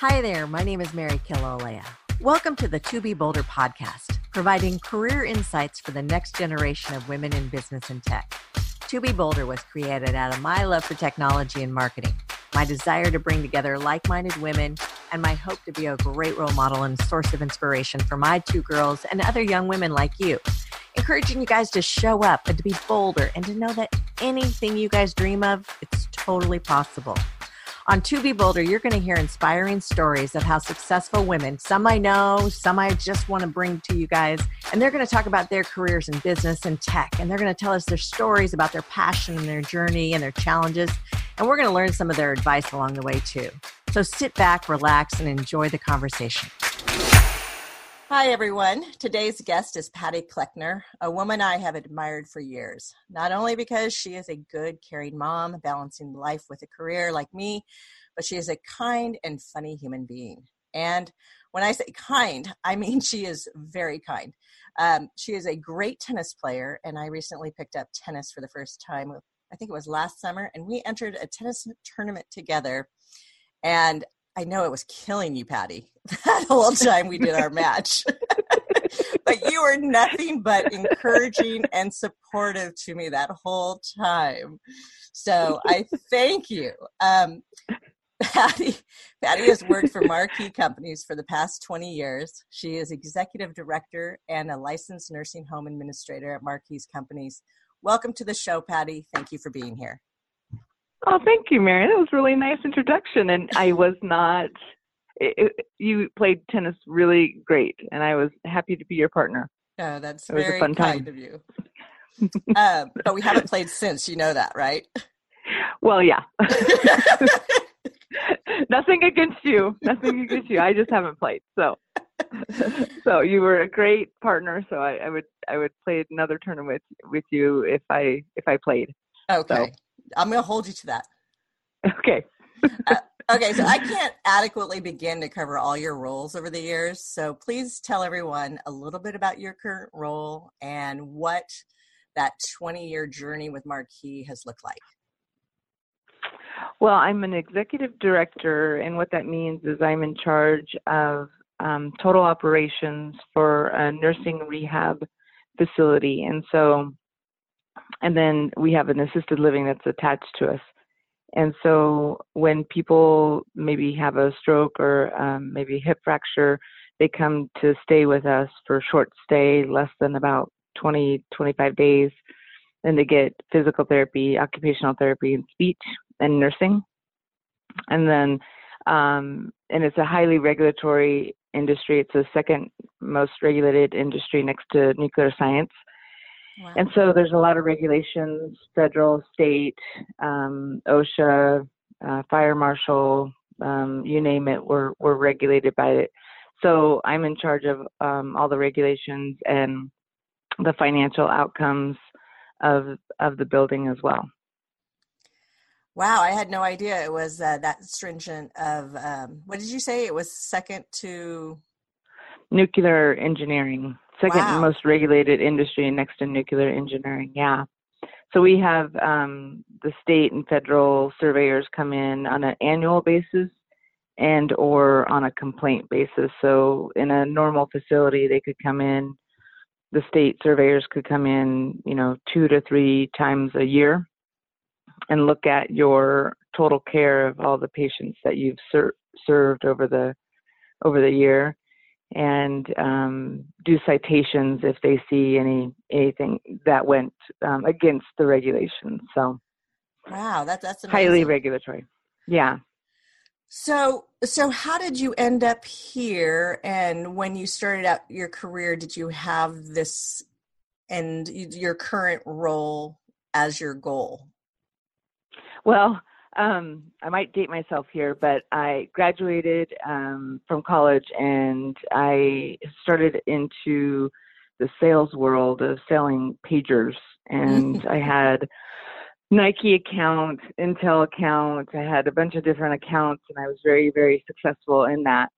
Hi there, my name is Mary Kilolea. Welcome to the To Be Bolder podcast, providing career insights for the next generation of women in business and tech. To Be Bolder was created out of my love for technology and marketing, my desire to bring together like minded women, and my hope to be a great role model and source of inspiration for my two girls and other young women like you. Encouraging you guys to show up and to be bolder and to know that anything you guys dream of, it's totally possible. On To Be Bolder, you're going to hear inspiring stories of how successful women, some I know, some I just want to bring to you guys, and they're going to talk about their careers in business and tech. And they're going to tell us their stories about their passion and their journey and their challenges. And we're going to learn some of their advice along the way, too. So sit back, relax, and enjoy the conversation. Hi, everyone. Today's guest is Patty Kleckner, a woman I have admired for years, not only because she is a good, caring mom, balancing life with a career like me, but she is a kind and funny human being. And when I say kind, I mean she is very kind. Um, she is a great tennis player, and I recently picked up tennis for the first time. I think it was last summer, and we entered a tennis tournament together. And I know it was killing you, Patty, that whole time we did our match. but you were nothing but encouraging and supportive to me that whole time. So I thank you. Um, Patty, Patty has worked for Marquis companies for the past 20 years. She is executive director and a licensed nursing home administrator at Marquee's Companies. Welcome to the show, Patty. Thank you for being here. Oh, thank you, Mary. That was a really nice introduction. And I was not, it, it, you played tennis really great, and I was happy to be your partner. Oh, that's it very kind time. of you. um, but we haven't played since, you know that, right? Well, yeah. Nothing against you. Nothing against you. I just haven't played. So, so you were a great partner. So I, I would, I would play another tournament with, with you if I, if I played. Okay. So. I'm going to hold you to that. Okay. uh, okay, so I can't adequately begin to cover all your roles over the years. So please tell everyone a little bit about your current role and what that 20 year journey with Marquis has looked like. Well, I'm an executive director, and what that means is I'm in charge of um, total operations for a nursing rehab facility. And so and then we have an assisted living that's attached to us. And so when people maybe have a stroke or um, maybe hip fracture, they come to stay with us for a short stay, less than about 20, 25 days. Then they get physical therapy, occupational therapy, and speech and nursing. And then, um, and it's a highly regulatory industry. It's the second most regulated industry next to nuclear science. And so there's a lot of regulations, federal, state, um, OSHA, uh, fire marshal, um, you name it, we're, we're regulated by it. So I'm in charge of um, all the regulations and the financial outcomes of of the building as well. Wow, I had no idea it was uh, that stringent. Of um, what did you say? It was second to nuclear engineering second wow. most regulated industry next to nuclear engineering. Yeah. So we have um, the state and federal surveyors come in on an annual basis and or on a complaint basis. So in a normal facility, they could come in. The state surveyors could come in, you know, two to three times a year and look at your total care of all the patients that you've ser- served over the over the year and um, do citations if they see any anything that went um, against the regulations. So, wow, that, that's amazing. highly regulatory. Yeah. So, so how did you end up here? And when you started out your career, did you have this and your current role as your goal? Well, um, I might date myself here, but I graduated um, from college and I started into the sales world of selling pagers. And I had Nike account, Intel account. I had a bunch of different accounts, and I was very, very successful in that.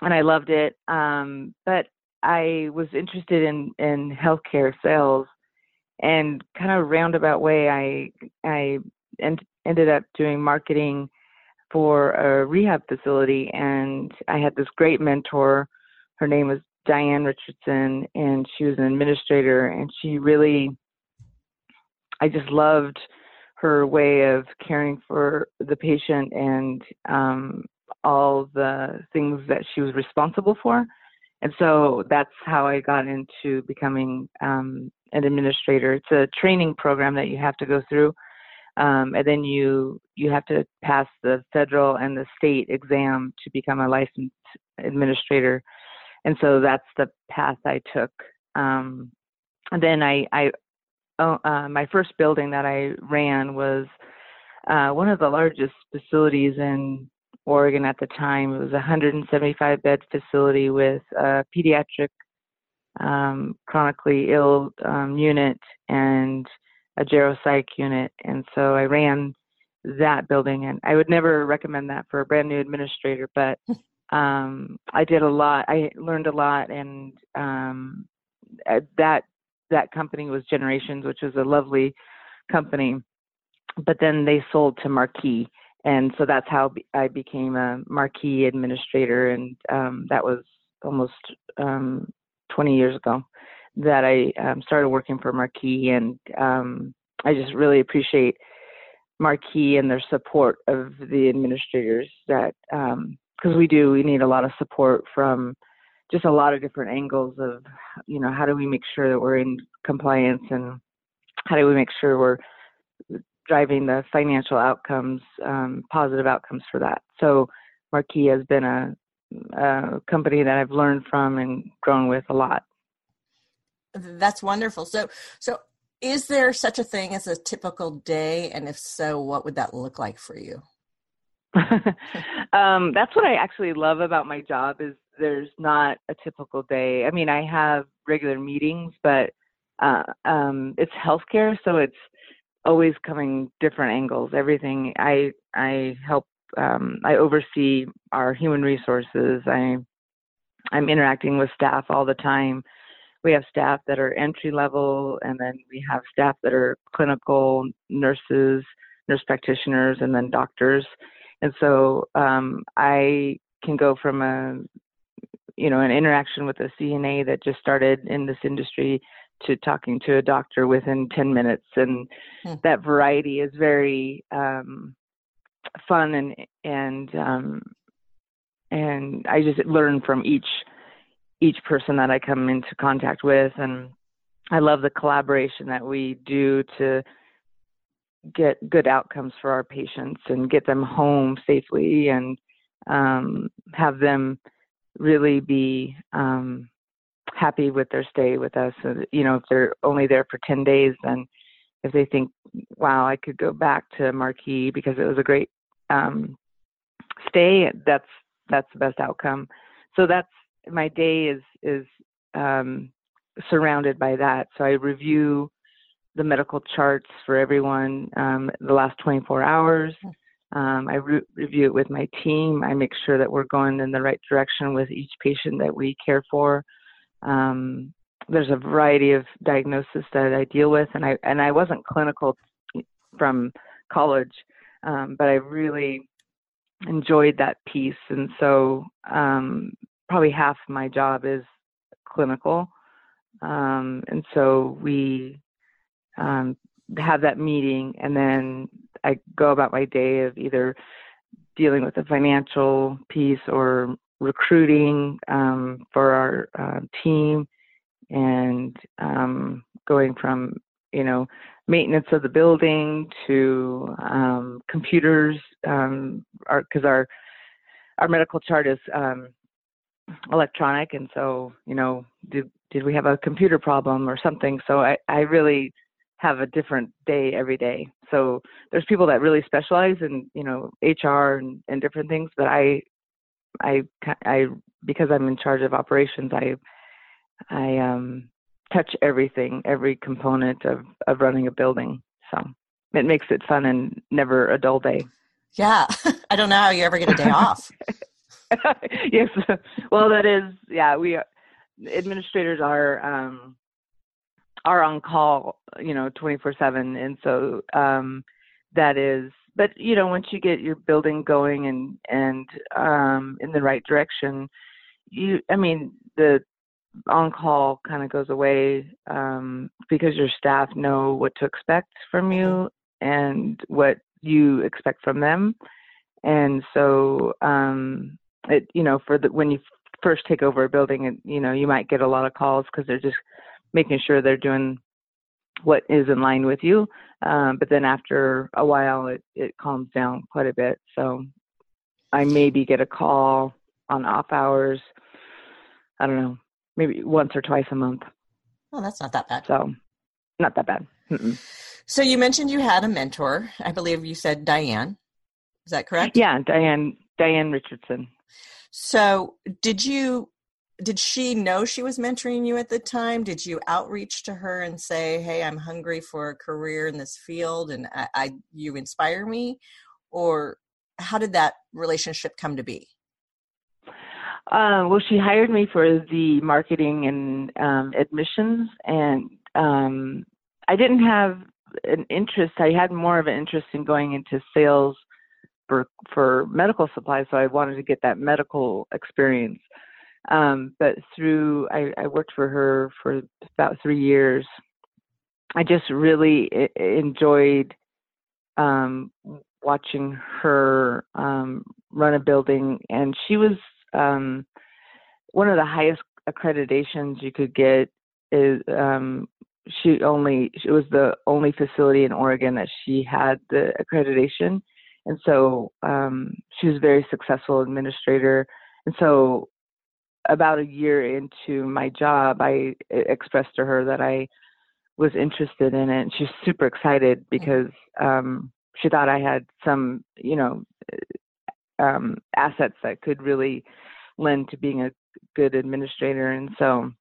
And I loved it. Um, but I was interested in in healthcare sales, and kind of roundabout way, I I and ended up doing marketing for a rehab facility, and I had this great mentor. Her name was Diane Richardson, and she was an administrator, and she really, I just loved her way of caring for the patient and um, all the things that she was responsible for. And so that's how I got into becoming um, an administrator. It's a training program that you have to go through, um, and then you you have to pass the federal and the state exam to become a licensed administrator. And so that's the path I took. Um, and then I, I oh, uh, my first building that I ran was uh, one of the largest facilities in Oregon at the time. It was a 175 bed facility with a pediatric um, chronically ill um, unit and a geropsych unit. And so I ran that building, and I would never recommend that for a brand new administrator, but um, I did a lot. I learned a lot, and um, that that company was Generations, which was a lovely company. But then they sold to Marquis, and so that's how I became a Marquis administrator, and um, that was almost um, 20 years ago that I um, started working for Marquis, and um, I just really appreciate Marquis and their support of the administrators. That because um, we do, we need a lot of support from just a lot of different angles of, you know, how do we make sure that we're in compliance, and how do we make sure we're driving the financial outcomes, um, positive outcomes for that. So Marquis has been a, a company that I've learned from and grown with a lot. That's wonderful. So, so is there such a thing as a typical day? And if so, what would that look like for you? um, that's what I actually love about my job is there's not a typical day. I mean, I have regular meetings, but uh, um, it's healthcare, so it's always coming different angles. Everything I I help um, I oversee our human resources. I I'm interacting with staff all the time we have staff that are entry level, and then we have staff that are clinical nurses, nurse practitioners, and then doctors. And so um, I can go from a you know an interaction with a CNA that just started in this industry to talking to a doctor within 10 minutes and hmm. that variety is very um, fun and and um, and I just learn from each each person that I come into contact with. And I love the collaboration that we do to get good outcomes for our patients and get them home safely and um, have them really be um, happy with their stay with us. you know, if they're only there for 10 days, then if they think, wow, I could go back to Marquis because it was a great um, stay, that's that's the best outcome. So that's my day is is um, surrounded by that. So I review the medical charts for everyone um, the last 24 hours. Hmm. Um, I re- review it with my team. I make sure that we're going in the right direction with each patient that we care for. Um, there's a variety of diagnoses that I deal with, and I and I wasn't clinical from college, um, but I really enjoyed that piece, and so um, probably half my job is clinical. Um, and so we um, have that meeting, and then I go about my day of either dealing with the financial piece or recruiting um, for our uh, team, and um, going from you know maintenance of the building to um, computers, because um, our, our our medical chart is electronic and so you know did did we have a computer problem or something? So i i really have a different day every day. So there's people that really specialize in you know hr and, and different things but i i i because i'm in charge of operations i i um touch everything every component of of running a building. So it makes it fun and never a dull day. Yeah. I don't know how you ever get a day off yes. Well, that is, yeah, we administrators are, um, are on call, you know, 24 seven. And so, um, that is, but you know, once you get your building going and and um, in the right direction, you, I mean, the on call kind of goes away um, because your staff know what to expect from you and what you expect from them, and so um, it you know for the when you first take over a building, and you know you might get a lot of calls because they're just making sure they're doing what is in line with you. Um, but then after a while, it, it calms down quite a bit. So I maybe get a call on off hours. I don't know, maybe once or twice a month. Oh, that's not that bad. So not that bad. Mm-mm. So you mentioned you had a mentor. I believe you said Diane. Is that correct? Yeah, Diane Diane Richardson. So did you did she know she was mentoring you at the time? Did you outreach to her and say, "Hey, I'm hungry for a career in this field, and I, I you inspire me," or how did that relationship come to be? Uh, well, she hired me for the marketing and um, admissions, and um, I didn't have an interest. I had more of an interest in going into sales for for medical supplies, so I wanted to get that medical experience. Um, but through, I, I worked for her for about three years. I just really enjoyed um, watching her um, run a building, and she was um, one of the highest accreditations you could get. Is um, she only? It was the only facility in Oregon that she had the accreditation, and so um, she was a very successful administrator. And so about a year into my job, I expressed to her that I was interested in it. And she's super excited mm-hmm. because um, she thought I had some, you know, um, assets that could really lend to being a good administrator. And so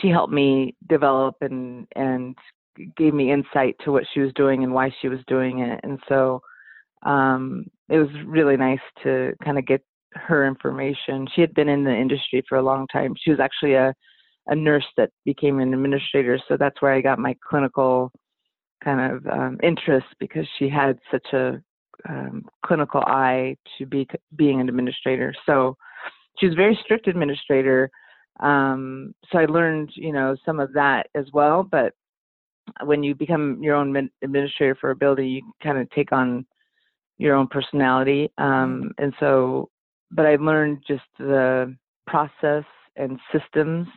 she helped me develop and and gave me insight to what she was doing and why she was doing it. And so um, it was really nice to kind of get her information. She had been in the industry for a long time. She was actually a, a nurse that became an administrator, so that's where I got my clinical kind of um, interest because she had such a um, clinical eye to be being an administrator. So she was a very strict administrator. Um, so I learned, you know, some of that as well. But when you become your own administrator for a building, you kind of take on your own personality. Um, and so but I learned just the process and systems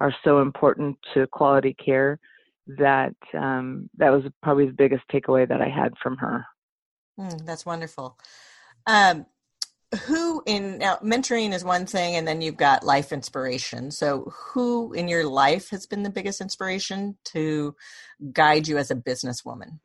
are so important to quality care that um, that was probably the biggest takeaway that I had from her. Mm, that's wonderful. Um, who in now mentoring is one thing, and then you've got life inspiration. So, who in your life has been the biggest inspiration to guide you as a businesswoman?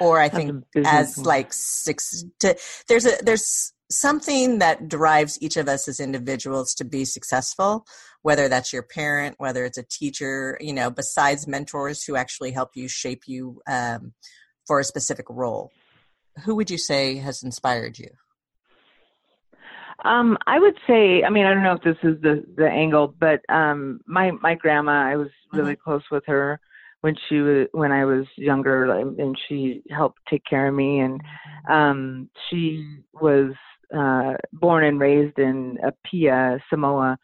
Or I think as like six to there's a there's something that drives each of us as individuals to be successful whether that's your parent whether it's a teacher you know besides mentors who actually help you shape you um, for a specific role. Who would you say has inspired you? Um, I would say, I mean, I don't know if this is the the angle, but um, my my grandma, I was really mm-hmm. close with her when she was when I was younger, and she helped take care of me. And um, she was uh, born and raised in Apia, Samoa,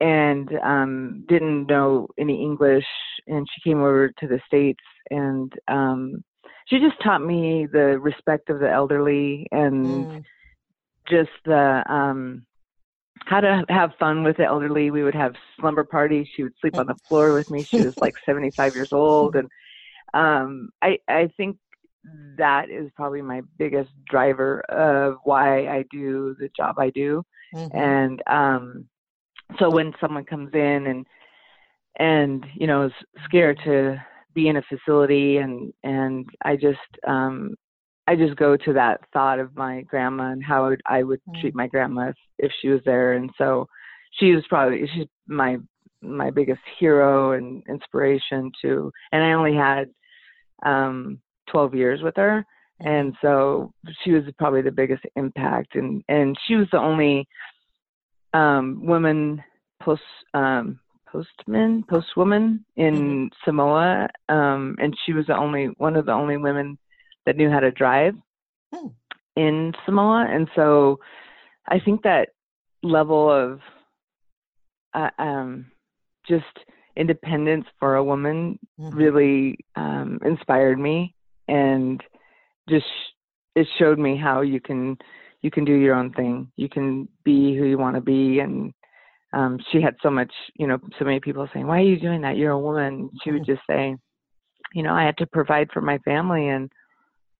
and um, didn't know any English. And she came over to the states, and um, she just taught me the respect of the elderly and mm. just the um, how to have fun with the elderly. We would have slumber parties. She would sleep on the floor with me. She was like 75 years old, and um, I I think that is probably my biggest driver of why I do the job I do. Mm-hmm. And um, so when someone comes in and and you know is scared to be in a facility and and I just um I just go to that thought of my grandma and how I would mm. treat my grandma if, if she was there. And so she was probably she's my my biggest hero and inspiration too. And I only had um 12 years with her mm-hmm. and so she was probably the biggest impact and and she was the only um woman post um postman postwoman in mm-hmm. Samoa um and she was the only one of the only women that knew how to drive hmm. in Samoa, and so I think that level of uh, um, just independence for a woman mm-hmm. really um, inspired me, and just it showed me how you can you can do your own thing. You can be who you want to be, and um, she had so much, you know, so many people saying, "Why are you doing that? You're a woman." She would mm-hmm. just say, "You know, I had to provide for my family, and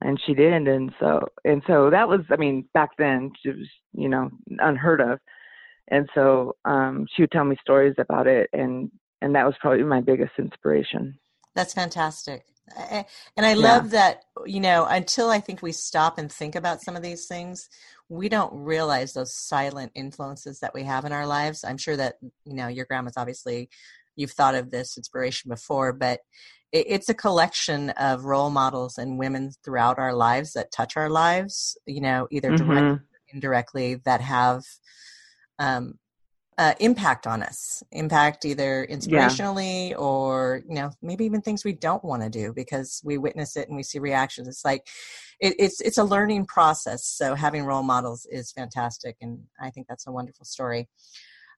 and she did, and so and so that was, I mean, back then she was, you know, unheard of, and so um, she would tell me stories about it, and and that was probably my biggest inspiration. That's fantastic. And I love yeah. that, you know, until I think we stop and think about some of these things, we don't realize those silent influences that we have in our lives. I'm sure that, you know, your grandma's obviously, you've thought of this inspiration before, but it's a collection of role models and women throughout our lives that touch our lives, you know, either mm-hmm. directly or indirectly that have um, uh, impact on us impact either inspirationally yeah. or you know maybe even things we don't want to do because we witness it and we see reactions it's like it, it's it's a learning process so having role models is fantastic and i think that's a wonderful story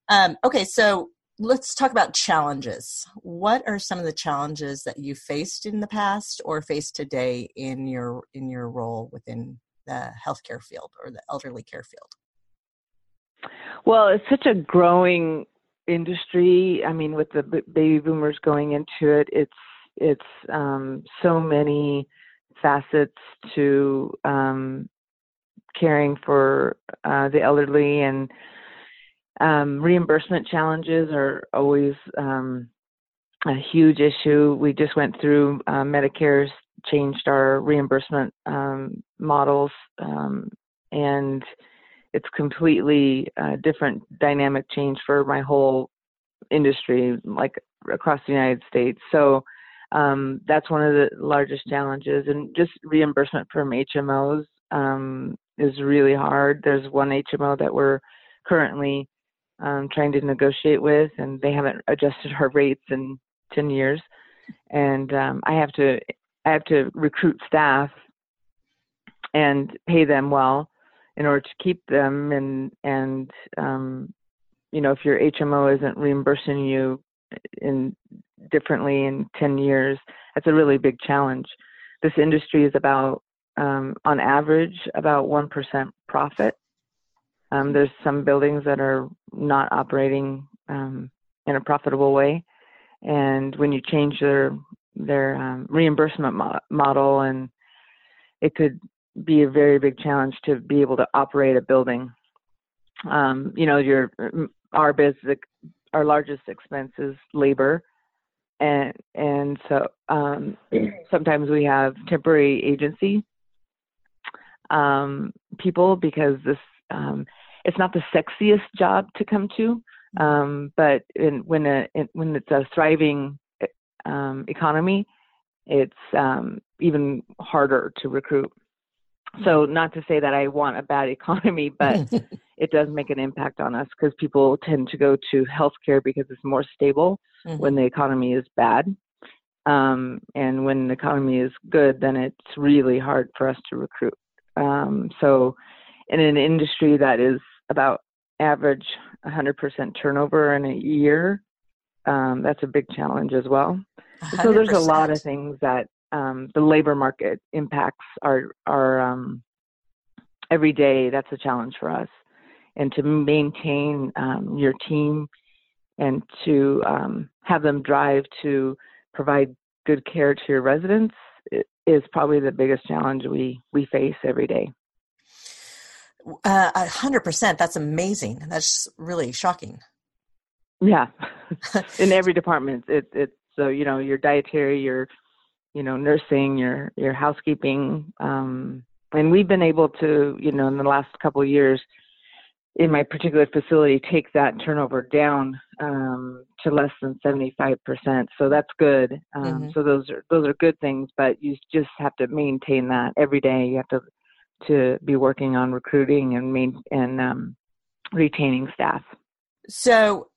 um, okay so let's talk about challenges what are some of the challenges that you faced in the past or face today in your in your role within the healthcare field or the elderly care field well, it's such a growing industry. I mean, with the baby boomers going into it, it's it's um, so many facets to um, caring for uh, the elderly, and um, reimbursement challenges are always um, a huge issue. We just went through uh, Medicare's changed our reimbursement um, models, um, and it's completely uh, different dynamic change for my whole industry, like across the United States. So um, that's one of the largest challenges, and just reimbursement from HMOs is really hard. There's one HMO that we're currently um, trying to negotiate with, and they haven't adjusted our rates in 10 years. And um, I have to I have to recruit staff and pay them well in order to keep them. And and um, you know if your HMO isn't reimbursing you in differently in 10 years that's a really big challenge. This industry is about um, on average about 1% profit um, there's some buildings that are not operating um, in a profitable way and when you change their their um, reimbursement mo- model and it could be a very big challenge to be able to operate a building. Um, you know, your our business, our largest expense is labor, and and so um, sometimes we have temporary agency um, people because this um, it's not the sexiest job to come to, um, but in, when a in, when it's a thriving um, economy, it's um, even harder to recruit. So, not to say that I want a bad economy, but it does make an impact on us because people tend to go to healthcare because it's more stable mm-hmm. when the economy is bad. Um, and when the economy is good, then it's really hard for us to recruit. Um, so, in an industry that is about average 100% turnover in a year, um, that's a big challenge as well. 100%. So, there's a lot of things that um, the labor market impacts our our um, every day. That's a challenge for us, and to maintain um, your team and to um, have them drive to provide good care to your residents is probably the biggest challenge we we face every day. Uh, a hundred percent. That's amazing. That's really shocking. Yeah, in every department, it, it's so you know your dietary, your you know nursing your your housekeeping um and we've been able to you know in the last couple of years in my particular facility take that turnover down um, to less than 75%. So that's good. Um, mm-hmm. So those are those are good things, but you just have to maintain that every day. You have to to be working on recruiting and main and um, retaining staff. So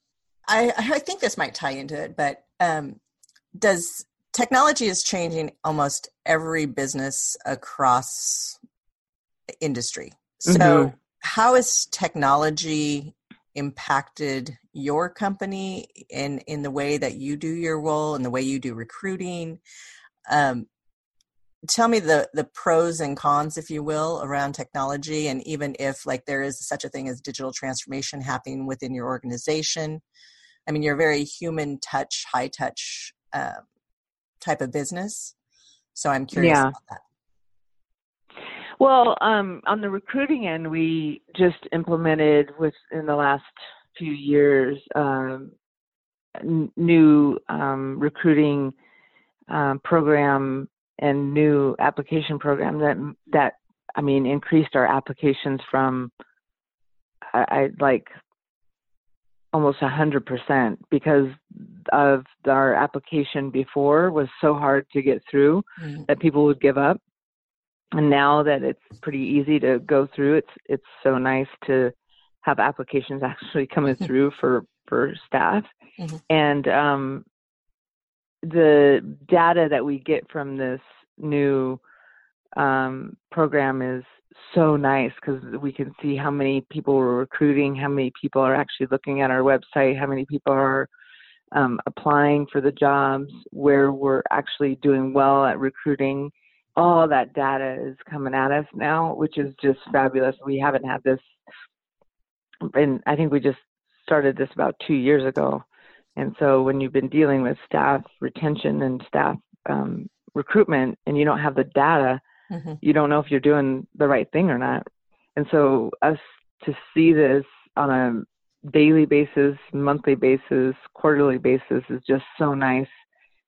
I I think this might tie into it, but um, does technology is changing almost every business across industry. So, mm-hmm. how has technology impacted your company in in the way that you do your role and the way you do recruiting? Um, tell me the the pros and cons if you will around technology and even if like there is such a thing as digital transformation happening within your organization. I mean you're a very human touch high touch uh, type of business. So i'm curious yeah. about that. Well um, on the recruiting end we just implemented within the last few years um, n- new um, recruiting um, program and new application program that that I mean increased our applications from I, I like almost a hundred percent because of our application before was so hard to get through mm-hmm. that people would give up and now that it's pretty easy to go through it's it's so nice to have applications actually coming through for for staff mm-hmm. and um the data that we get from this new um, program is so nice because we can see how many people we're recruiting, how many people are actually looking at our website, how many people are um, applying for the jobs, where we're actually doing well at recruiting. All that data is coming at us now, which is just fabulous. We haven't had this, and I think we just started this about two years ago. And so when you've been dealing with staff retention and staff um, recruitment and you don't have the data, mm-hmm. you don't know if you're doing the right thing or not. And so us to see this on a daily basis, monthly basis, quarterly basis is just so nice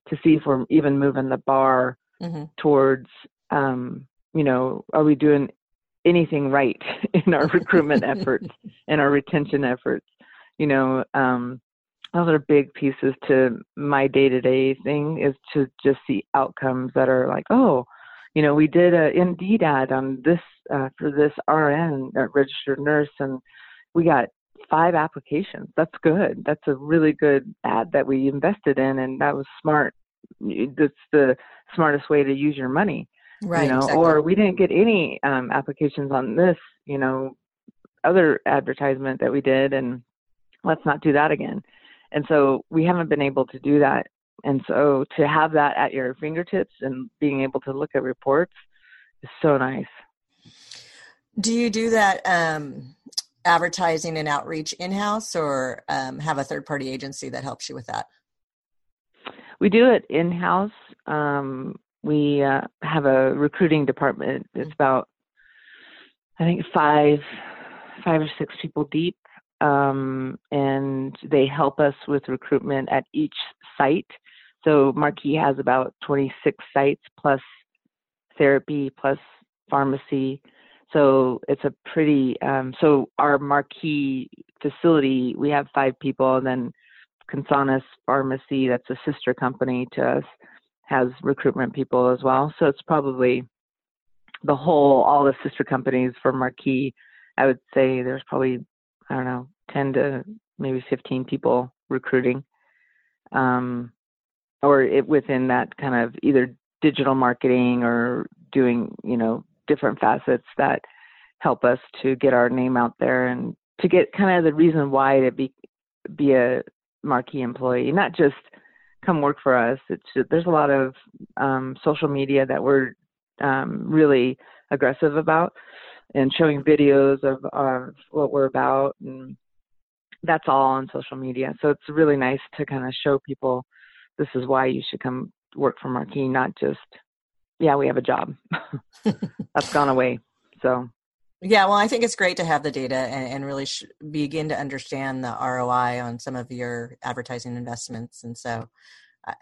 to see if we're even moving the bar mm-hmm. towards um, you know, are we doing anything right in our recruitment efforts and our retention efforts? You know, um, those are big pieces to my day-to-day thing is to just see outcomes that are like oh you know we did a indeed ad on this uh, for this rn uh, registered nurse and we got five applications. That's good. That's a really good ad that we invested in and that was smart. That's the smartest way to use your money right you know exactly. or we didn't get any um, applications on this you know other advertisement that we did and let's not do that again and so we haven't been able to do that. And so to have that at your fingertips and being able to look at reports is so nice. Do you do that um, advertising and outreach in house or um, have a third party agency that helps you with that? We do it in house. Um, we uh, have a recruiting department. It's about, I think, five, five or six people deep, um, and they help us with recruitment at each site. So Marquis has about 26 sites plus therapy plus pharmacy. So it's a pretty um, so our Marquis facility we have five people, and then Consonus Pharmacy, that's a sister company to us, has recruitment people as well. So it's probably the whole all the sister companies for Marquis. I would say there's probably I don't know, 10 to maybe 15 people recruiting, um, or it, within that kind of either digital marketing or doing, you know, different facets that help us to get our name out there and to get kind of the reason why to be be a Marquis employee, not just come work for us. It's there's a lot of um, social media that we're um, really aggressive about and showing videos of, of what we're about and that's all on social media. So it's really nice to kind of show people this is why you should come work for Marquis not just yeah we have a job. That's gone away so. Yeah well i think it's great to have the data and, and really sh- begin to understand the roi on some of your advertising investments and so uh,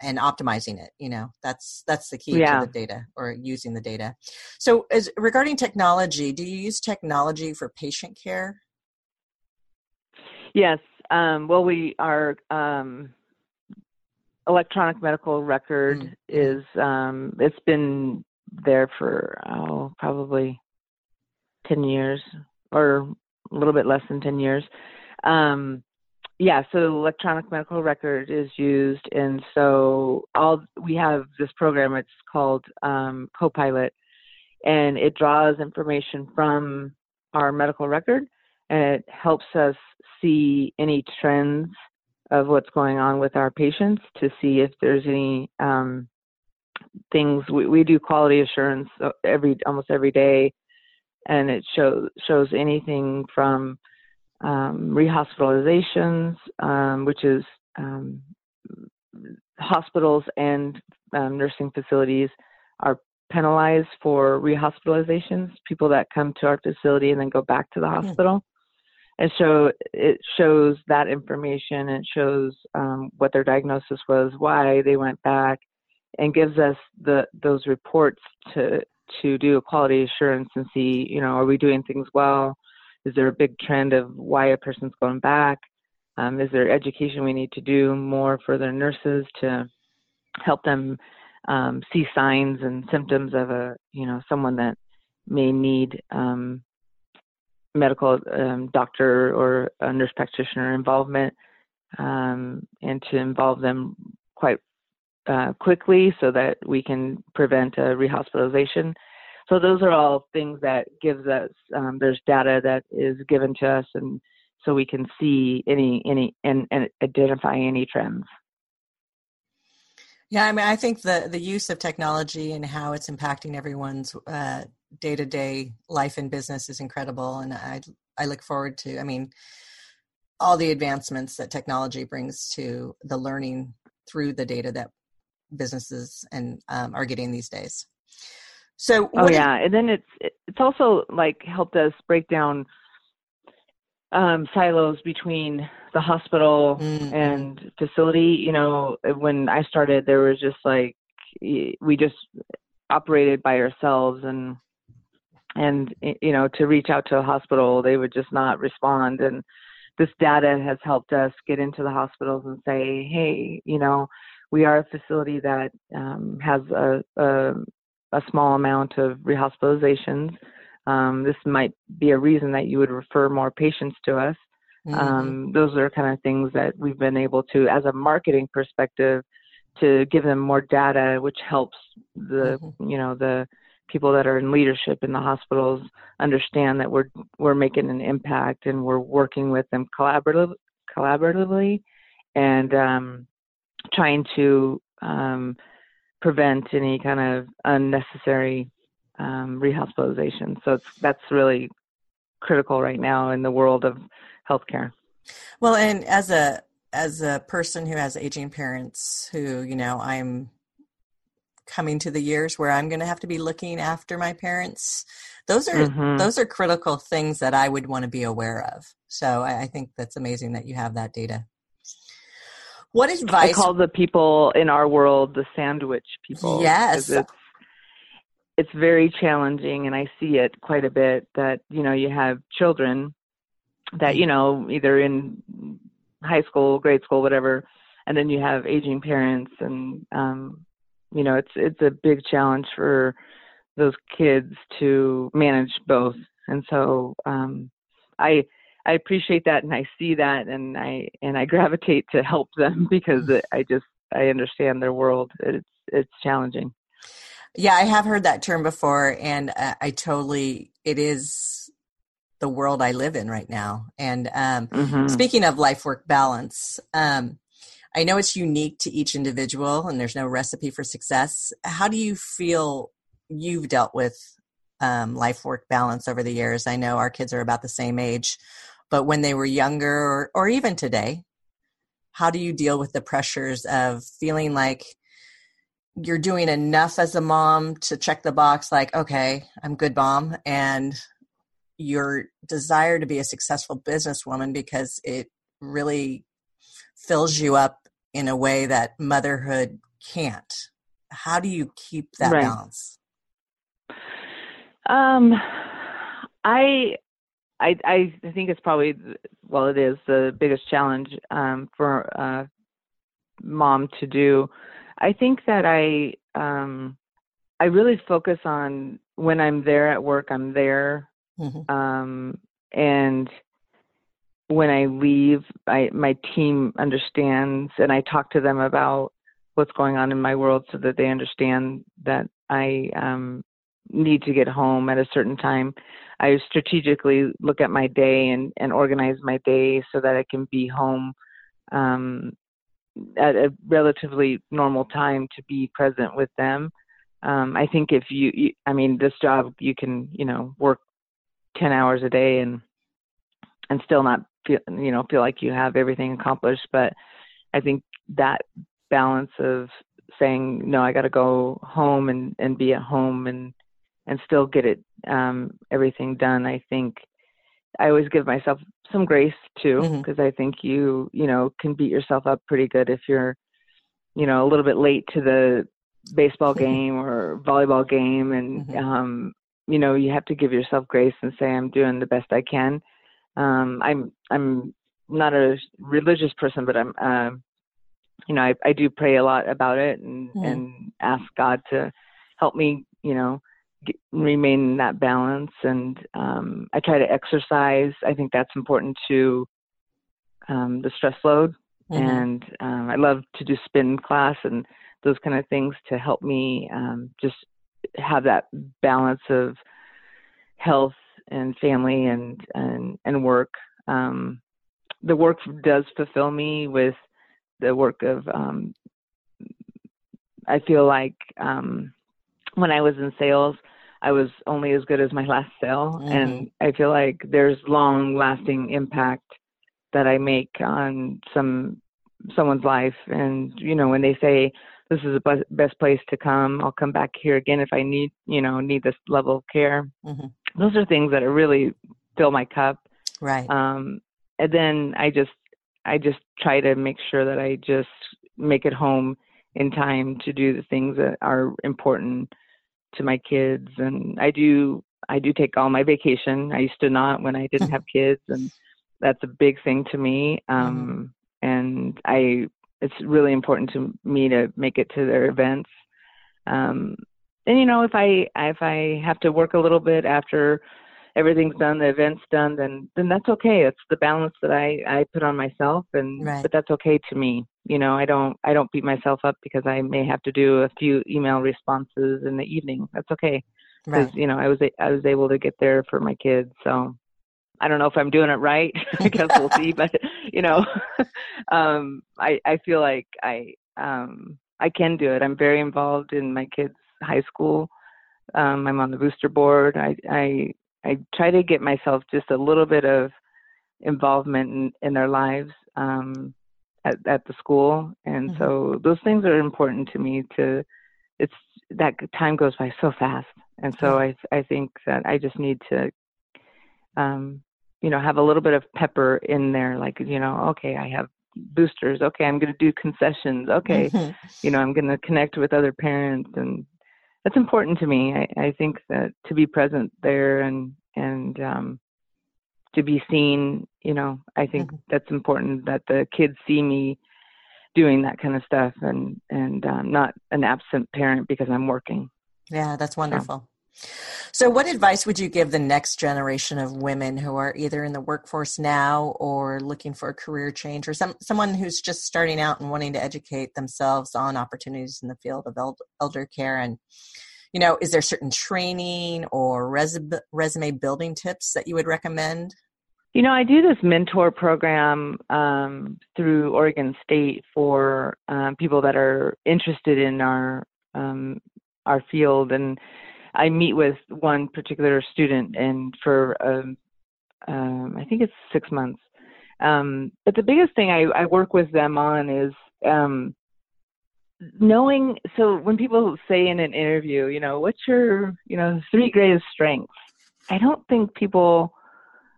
and optimizing it you know that's that's the key yeah. to the data or using the data so as regarding technology do you use technology for patient care yes um, well we are um, electronic medical record mm-hmm. is um, it's been there for oh probably 10 years or a little bit less than 10 years um, yeah, so electronic medical record is used, and so all we have this program. It's called um, Copilot, and it draws information from our medical record, and it helps us see any trends of what's going on with our patients to see if there's any um, things. We, we do quality assurance uh, every almost every day, and it shows shows anything from um, rehospitalizations, um, which is um, hospitals and um, nursing facilities are penalized for rehospitalizations, people that come to our facility and then go back to the hmm. hospital. And so it shows that information. It shows um, what their diagnosis was, why they went back, and gives us the those reports to to do a quality assurance and see, you know, are we doing things well? Is there a big trend of why a person's going back? Um, is there education we need to do more for their nurses to help them um, see signs and symptoms of a you know someone that may need um, medical um, doctor or a nurse practitioner involvement um, and to involve them quite uh, quickly so that we can prevent a rehospitalization so those are all things that gives us um, there's data that is given to us and so we can see any any and, and identify any trends. Yeah i mean i think the the use of technology and how it's impacting everyone's uh, day-to-day life and business is incredible and i i look forward to i mean all the advancements that technology brings to the learning through the data that businesses and um, are getting these days so oh yeah, and then it's it's also like helped us break down um, silos between the hospital mm-hmm. and facility. You know, when I started, there was just like we just operated by ourselves, and and you know to reach out to a hospital, they would just not respond. And this data has helped us get into the hospitals and say, hey, you know, we are a facility that um, has a, a a small amount of rehospitalizations. Um, this might be a reason that you would refer more patients to us. Mm-hmm. Um, those are kind of things that we've been able to, as a marketing perspective, to give them more data, which helps the mm-hmm. you know the people that are in leadership in the hospitals understand that we're we're making an impact and we're working with them collaborative, collaboratively and um, trying to um, prevent any kind of unnecessary um, rehospitalization. So it's, that's really critical right now in the world of healthcare. Well, and as a as a person who has aging parents, who you know, I'm coming to the years where I'm going to have to be looking after my parents. Those are mm-hmm. those are critical things that I would want to be aware of. So I, I think that's amazing that you have that data. What advice? I call the people in our world the sandwich people. Yes. It's, it's very challenging, and I see it quite a bit that, you know, you have children that, you know, either in high school, grade school, whatever, and then you have aging parents, and, um, you know, it's it's a big challenge for those kids to manage both. And so um, I I appreciate that and I see that and I and I gravitate to help them because it, I just I understand their world. It's it's challenging. Yeah, I have heard that term before, and uh, I totally it is the world I live in right now. And um, mm-hmm. speaking of life work balance, um, I know it's unique to each individual, and there's no recipe for success. How do you feel you've dealt with um, life work balance over the years? I know our kids are about the same age but when they were younger or, or even today how do you deal with the pressures of feeling like you're doing enough as a mom to check the box like okay i'm good mom and your desire to be a successful businesswoman because it really fills you up in a way that motherhood can't how do you keep that right. balance um i I, I think it's probably well it is the biggest challenge um, for a mom to do. I think that I um, I really focus on when I'm there at work I'm there, mm-hmm. um, and when I leave, I my team understands, and I talk to them about what's going on in my world so that they understand that I um, need to get home at a certain time. I strategically look at my day and, and organize my day so that I can be home um, at a relatively normal time to be present with them. Um, I think if you, you, I mean, this job you can, you know, work ten hours a day and and still not feel, you know, feel like you have everything accomplished. But I think that balance of saying no, I got to go home and and be at home and and still get it um, everything done. I think I always give myself some grace too because mm-hmm. I think you you know can beat yourself up pretty good if you're you know a little bit late to the baseball game or volleyball game and mm-hmm. um you know you have to give yourself grace and say I'm doing the best I can. Um I'm I'm not a religious person but I'm uh, you know I I do pray a lot about it and mm-hmm. and ask God to help me you know get, remain in that balance. And um, I try to exercise. I think that's important to um, the stress load. Mm-hmm. And um, I love to do spin class and those kind of things to help me um, just have that balance of health and family and and and work. Um, the work does fulfill me with the work of. Um, I feel like um, when I was in sales, I was only as good as my last sale. Mm-hmm. And I feel like there's long lasting impact that I make on some someone's life. And, you know, when they say this is the best place to come, I'll come back here again if I need, you know, need this level of care. Mm-hmm. Those are things that are really fill my cup. Right. Um, and then I just, I just try to make sure that I just make it home in time to do the things that are important to my kids and I do I do take all my vacation. I used to not when I didn't have kids and that's a big thing to me. Um mm-hmm. and I it's really important to me to make it to their events. Um and you know if I if I have to work a little bit after everything's done, the event's done, then then that's okay. It's the balance that I I put on myself, and right. but that's okay to me. You know, I don't I don't beat myself up because I may have to do a few email responses in the evening. That's okay because right. you know I was I was able to get there for my kids. So I don't know if I'm doing it right. I guess we'll see. But you know, um, I I feel like I um, I can do it. I'm very involved in my kids' high school. Um, I'm on the booster board. I I I try to get myself just a little bit of involvement in, in their lives um, at, at the school, and mm-hmm. so those things are important to me. To it's that time goes by so fast, and so I I think that I just need to, um, you know, have a little bit of pepper in there, like you know, okay, I have boosters. Okay, I'm going to do concessions. Okay, mm-hmm. you know, I'm going to connect with other parents and that's important to me. I, I think that to be present there and and um, to be seen, you know, I think mm-hmm. that's important that the kids see me doing that kind of stuff and and um, not an absent parent because I'm working. Yeah, that's wonderful. So. so, what advice would you give the next generation of women who are either in the workforce now or looking for a career change, or some someone who's just starting out and wanting to educate themselves on opportunities in the field of elder care and you know is there certain training or resume, resume building tips that you would recommend? You know i do this mentor program um, through oregon state for um, people that are interested in our um, our field. And i meet with one particular student and for um, um, i think it's six months. Um, but the biggest thing I, I work with them on is knowing so when people say in an interview you know what's your you know three greatest strengths i don't think people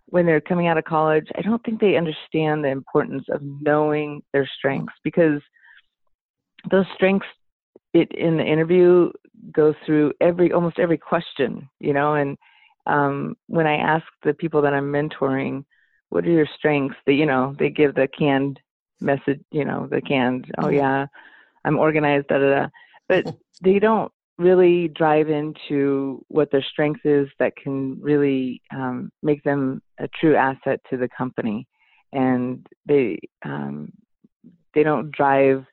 when they're coming out of college i don't think they understand the importance of knowing their strengths because those strengths it in the interview go through every almost every question you know and um when i ask the people that i'm mentoring what are your strengths they you know they give the canned message you know the canned oh mm-hmm. yeah I'm organized, da da da. But they don't really drive into what their strength is that can really um, make them a true asset to the company. and they um, they don't drive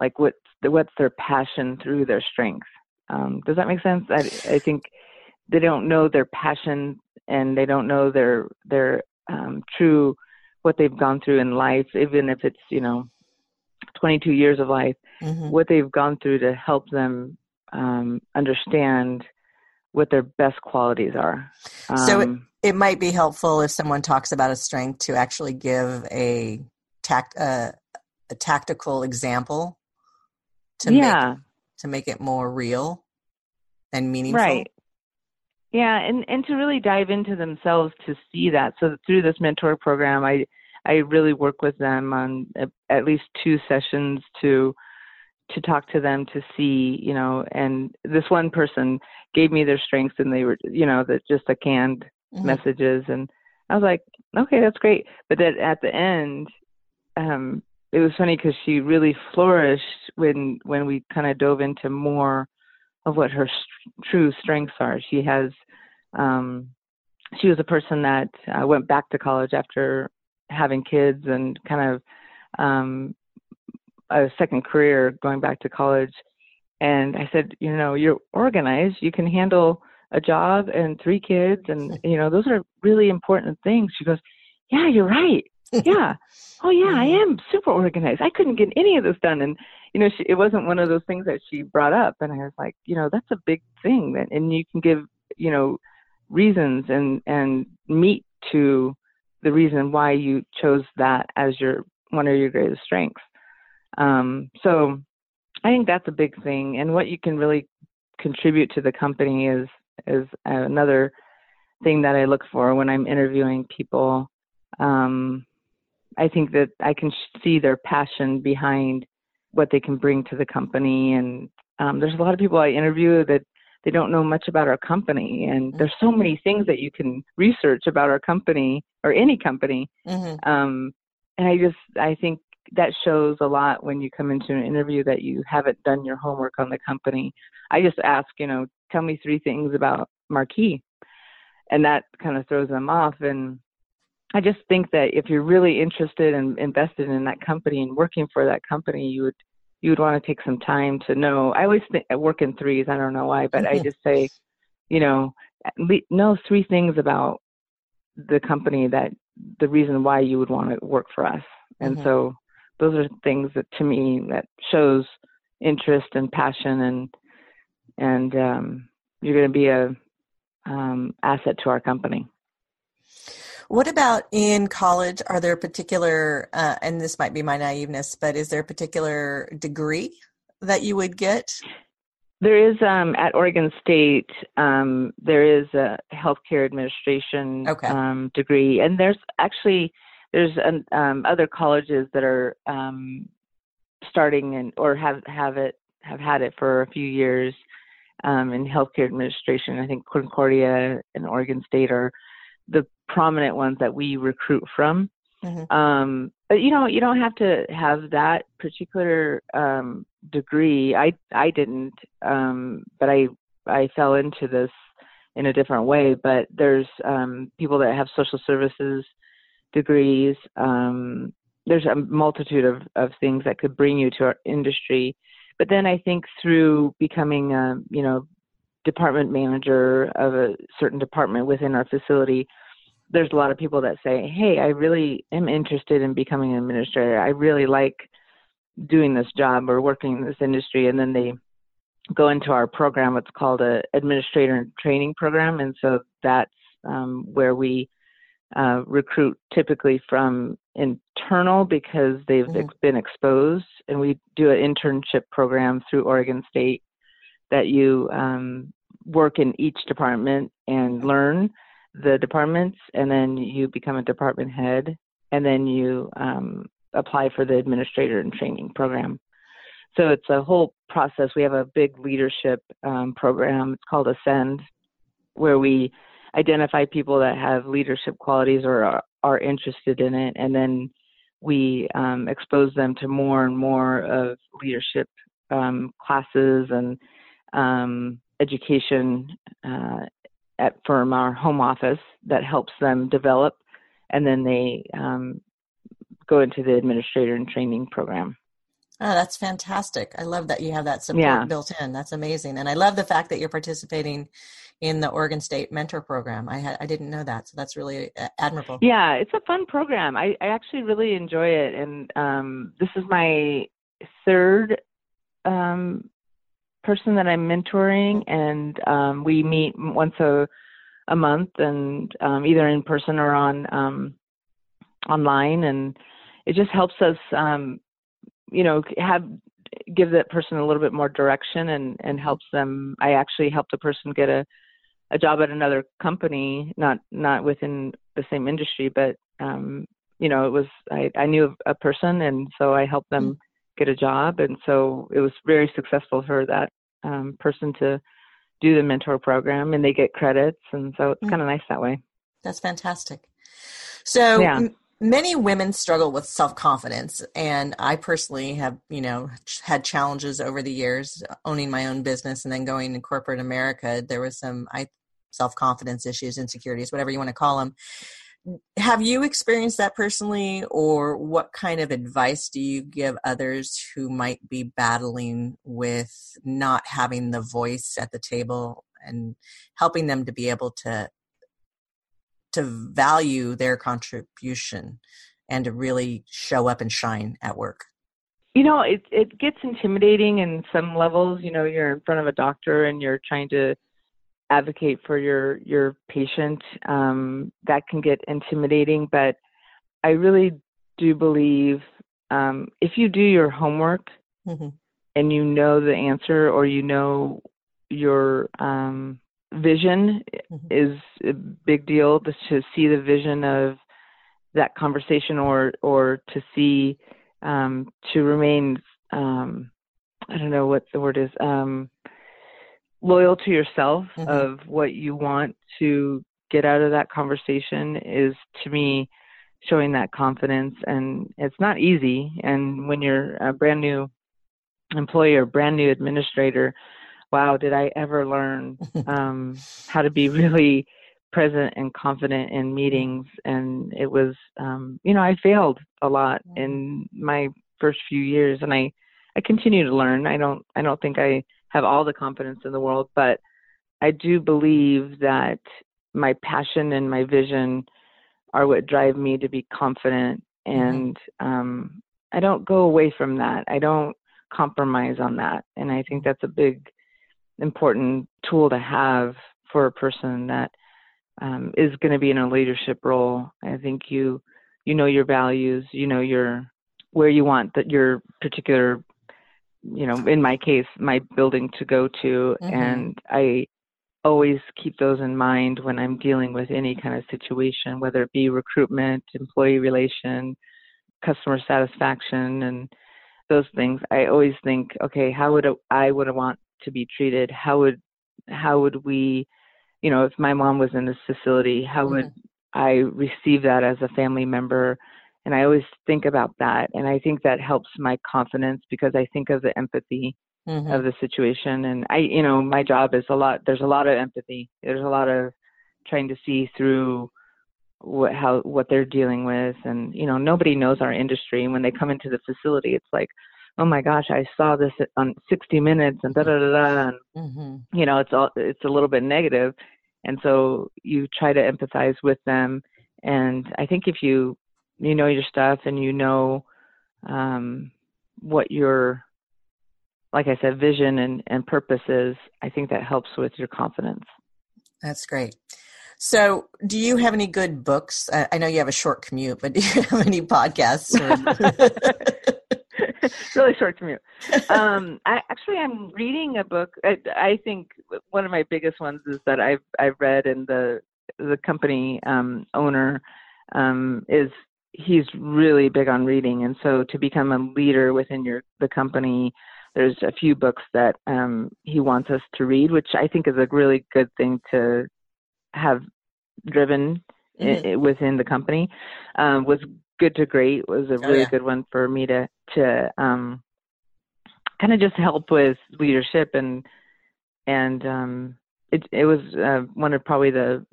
like what's what's their passion through their strength. Um, does that make sense? I, I think they don't know their passion and they don't know their their um, true what they've gone through in life, even if it's you know 22 years of life, mm-hmm. what they've gone through to help them um, understand what their best qualities are. Um, so it, um, it, might be helpful if someone talks about a strength to actually give a tact uh, a tactical example to yeah. make to make it more real and meaningful. Right. Yeah, and and to really dive into themselves to see that. So through this mentor program, I I really work with them on at least two sessions to to talk to them to see, you know, and this one person gave me their strengths and they were, you know, that just a canned mm-hmm. messages and I was like, okay, that's great. But then at the end, um, it was funny because she really flourished when when we kind of dove into more of what her st- true strengths are. She has, um, she was a person that uh, went back to college after having kids and kind of um, a second career going back to college. And I said, you know, you're organized. You can handle a job and three kids, and you know, those are really important things. She goes, yeah, you're right. Yeah. oh yeah, I am super organized. I couldn't get any of this done, and you know, she, it wasn't one of those things that she brought up. And I was like, you know, that's a big thing, that, and you can give, you know, reasons and and meat to the reason why you chose that as your one of your greatest strengths. Um, so I think that's a big thing, and what you can really contribute to the company is is another thing that I look for when I'm interviewing people. Um, I think that I can see their passion behind what they can bring to the company, and um, there's a lot of people I interview that they don't know much about our company. And mm-hmm. there's so many things that you can research about our company or any company. Mm-hmm. um, and i just i think that shows a lot when you come into an interview that you haven't done your homework on the company. I just ask you know tell me three things about Marquis. And that kind of throws them off. And i just think that if you're really interested and invested in that company and working for that company you would you would want to take some time to know. I always think, I work in threes. I don't know why, but I just say, you know, know three things about the company that the reason why you would want to work for us. And mm-hmm. so those are things that to me that shows interest and passion and and um, you're going to be a um, asset to our company. What about in college? Are there particular, uh, and this might be my naiveness, but is there a particular degree that you would get? There is um, at Oregon State. Um, there is a healthcare administration okay. um, degree, and there's actually there's an, um, other colleges that are um, starting and or have have it have had it for a few years um, in healthcare administration. I think Concordia and Oregon State are the prominent ones that we recruit from. Mm-hmm. Um, but you know, you don't have to have that particular um, degree. I I didn't, um, but I I fell into this in a different way. But there's um, people that have social services degrees. Um, there's a multitude of, of things that could bring you to our industry. But then I think through becoming a you know department manager of a certain department within our facility, there's a lot of people that say, "Hey, I really am interested in becoming an administrator. I really like doing this job or working in this industry," and then they go into our program. It's called a administrator training program, and so that's um, where we uh, recruit typically from internal because they've mm-hmm. been exposed, and we do an internship program through Oregon State that you um, work in each department and learn the departments, and then you become a department head, and then you um, apply for the administrator and training program. So it's a whole process. We have a big leadership um, program. It's called Ascend, where we identify people that have leadership qualities or are, are interested in it, and then we um, expose them to more and more of leadership um, classes and um, education uh, at from our home office that helps them develop, and then they um, go into the administrator and training program. Oh, that's fantastic. I love that you have that support yeah. built in. That's amazing. And I love the fact that you're participating in the Oregon State Mentor Program. I had I didn't know that, so that's really uh, admirable. Yeah, it's a fun program. I, I actually really enjoy it, and um, this is my third um, person that I'm mentoring, and um, we meet once a a month, and um, either in person or on um, online, and it just helps us, um, you know, have give that person a little bit more direction and and helps them. I actually helped a person get a a job at another company, not not within the same industry, but um, you know, it was I, I knew a person, and so I helped them mm-hmm. Get a job, and so it was very successful for that um, person to do the mentor program, and they get credits, and so it's mm-hmm. kind of nice that way. That's fantastic. So. Yeah. M- many women struggle with self-confidence and i personally have you know had challenges over the years owning my own business and then going in corporate america there was some i self confidence issues, insecurities, whatever you want to call them. Have you experienced that personally, or what kind of advice do you give others who might be battling with not having the voice at the table and helping them to be able to to value their contribution and to really show up and shine at work? You know, it it gets intimidating in some levels. You know, you're in front of a doctor and you're trying to advocate for your your patient um, that can get intimidating but i really do believe um, if you do your homework mm-hmm. and you know the answer or you know your um, vision mm-hmm. is a big deal to see the vision of that conversation or or to see um, to remain um, I don't know what the word is um, loyal to yourself mm-hmm. of what you want to get out of that conversation is to me showing that confidence and it's not easy and when you're a brand new employee or brand new administrator wow did i ever learn um, how to be really present and confident in meetings and it was um, you know i failed a lot mm-hmm. in my first few years and i i continue to learn i don't i don't think i have all the confidence in the world, but I do believe that my passion and my vision are what drive me to be confident mm-hmm. and um, I don't go away from that. I don't compromise on that. And I think that's a big important tool to have for a person that um, is going to be in a leadership role. I think you you know your values, you know your where you want that your particular you know, in my case, my building to go to. Mm-hmm. And I always keep those in mind when I'm dealing with any kind of situation, whether it be recruitment, employee relation, customer satisfaction, and those things. I always think, okay, how would I would want to be treated? How would how would we, you know, if my mom was in this facility, how mm-hmm. would I receive that as a family member? And I always think about that, and I think that helps my confidence because I think of the empathy mm-hmm. of the situation, and I, you know, my job is a lot. There's a lot of empathy. There's a lot of trying to see through what how what they're dealing with, and you know, nobody knows our industry. And when they come into the facility, it's like, oh my gosh, I saw this on 60 Minutes, and da da da da, and mm-hmm. you know, it's all it's a little bit negative, and so you try to empathize with them. And I think if you you know your stuff and you know um, what your like I said, vision and, and purpose is, I think that helps with your confidence. That's great. So, do you have any good books? I know you have a short commute, but do you have any podcasts? really short commute. Um, I actually I'm reading a book. I, I, think one of my biggest ones is that I've I've read, and the the company um, owner um, is he's really big on reading and so to become a leader within your the company there's a few books that um, he wants us to read which i think is a really good thing to have driven mm-hmm. I- within the company um, was good to great was a oh, really oh, yeah. good one for me to to um, kind of just help with leadership and and um, it it was uh, one of probably the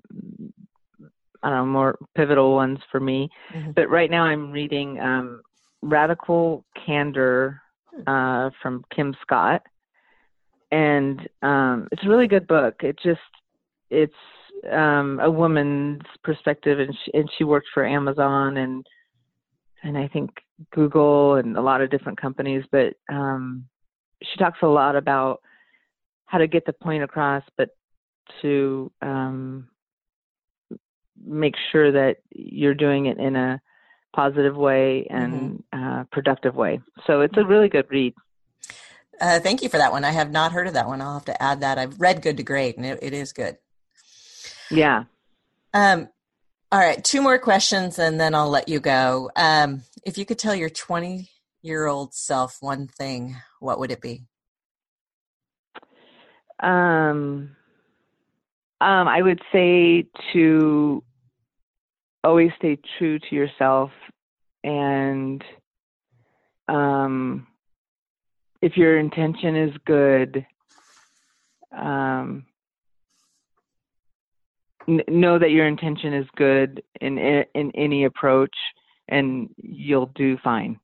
know more pivotal ones for me. Mm-hmm. But right now I'm reading um, Radical Candor hmm. uh, from Kim Scott, and um, it's a really good book. It just it's um, a woman's perspective, and she, and she worked for Amazon and and I think Google and a lot of different companies. But um, she talks a lot about how to get the point across, but to um, make sure that you're doing it in a positive way and mm-hmm. uh, productive way. So it's a really good read. Uh, thank you for that one. I have not heard of that one. I'll have to add that. I've read Good to Great, and it, it is good. Yeah. Um, all right, two more questions, and then I'll let you go. Um, if you could tell your 20 year old self one thing, what would it be? Um, um, I would say to always stay true to yourself and um, if your intention is good, um, n- know that your intention is good in in any approach, and you'll do fine.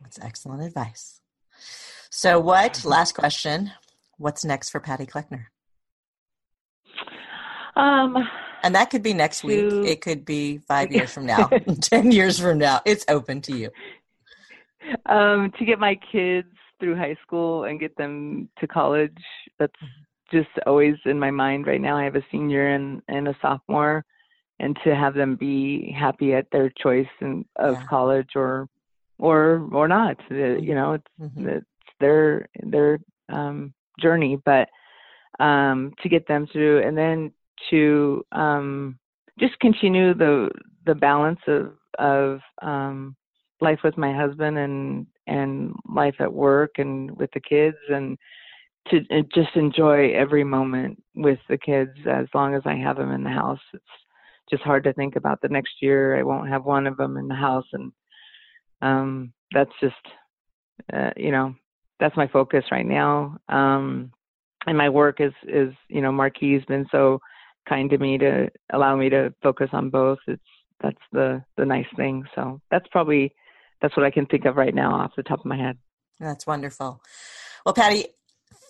That's excellent advice. So, what? Last question. What's next for Patty Kleckner? Um, and that could be next to, week. It could be five years from now, ten years from now. It's open to you. Um, to get my kids through high school and get them to college. That's mm-hmm. just always in my mind right now. I have a senior and, and a sophomore, and to have them be happy at their choice in, of yeah. college or or or not. You know, it's, mm-hmm. it's their their um, journey, but um, to get them through, and then to um, just continue the the balance of of um, life with my husband and and life at work and with the kids and to just enjoy every moment with the kids as long as I have them in the house. It's just hard to think about the next year. I won't have one of them in the house, and um, that's just uh, you know that's my focus right now. Um, and my work is is you know Marquis's been so kind to me to allow me to focus on both. It's that's the the nice thing. So that's probably that's what I can think of right now off the top of my head. That's wonderful. Well, Patty,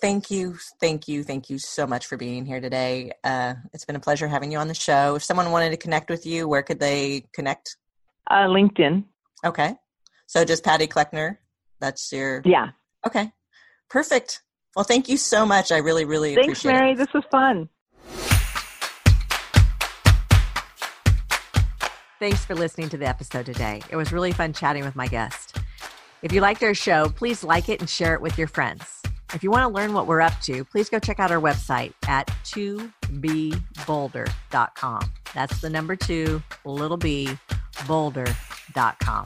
thank you, thank you, thank you so much for being here today. Uh, it's been a pleasure having you on the show. If someone wanted to connect with you, where could they connect? Uh, LinkedIn. Okay. So just Patty Kleckner. That's your. Yeah. Okay. Perfect. Well, thank you so much. I really, really Thanks, appreciate Mary. it. This was fun. Thanks for listening to the episode today. It was really fun chatting with my guest. If you liked our show, please like it and share it with your friends. If you want to learn what we're up to, please go check out our website at 2bboulder.com. That's the number two, little b, boulder.com.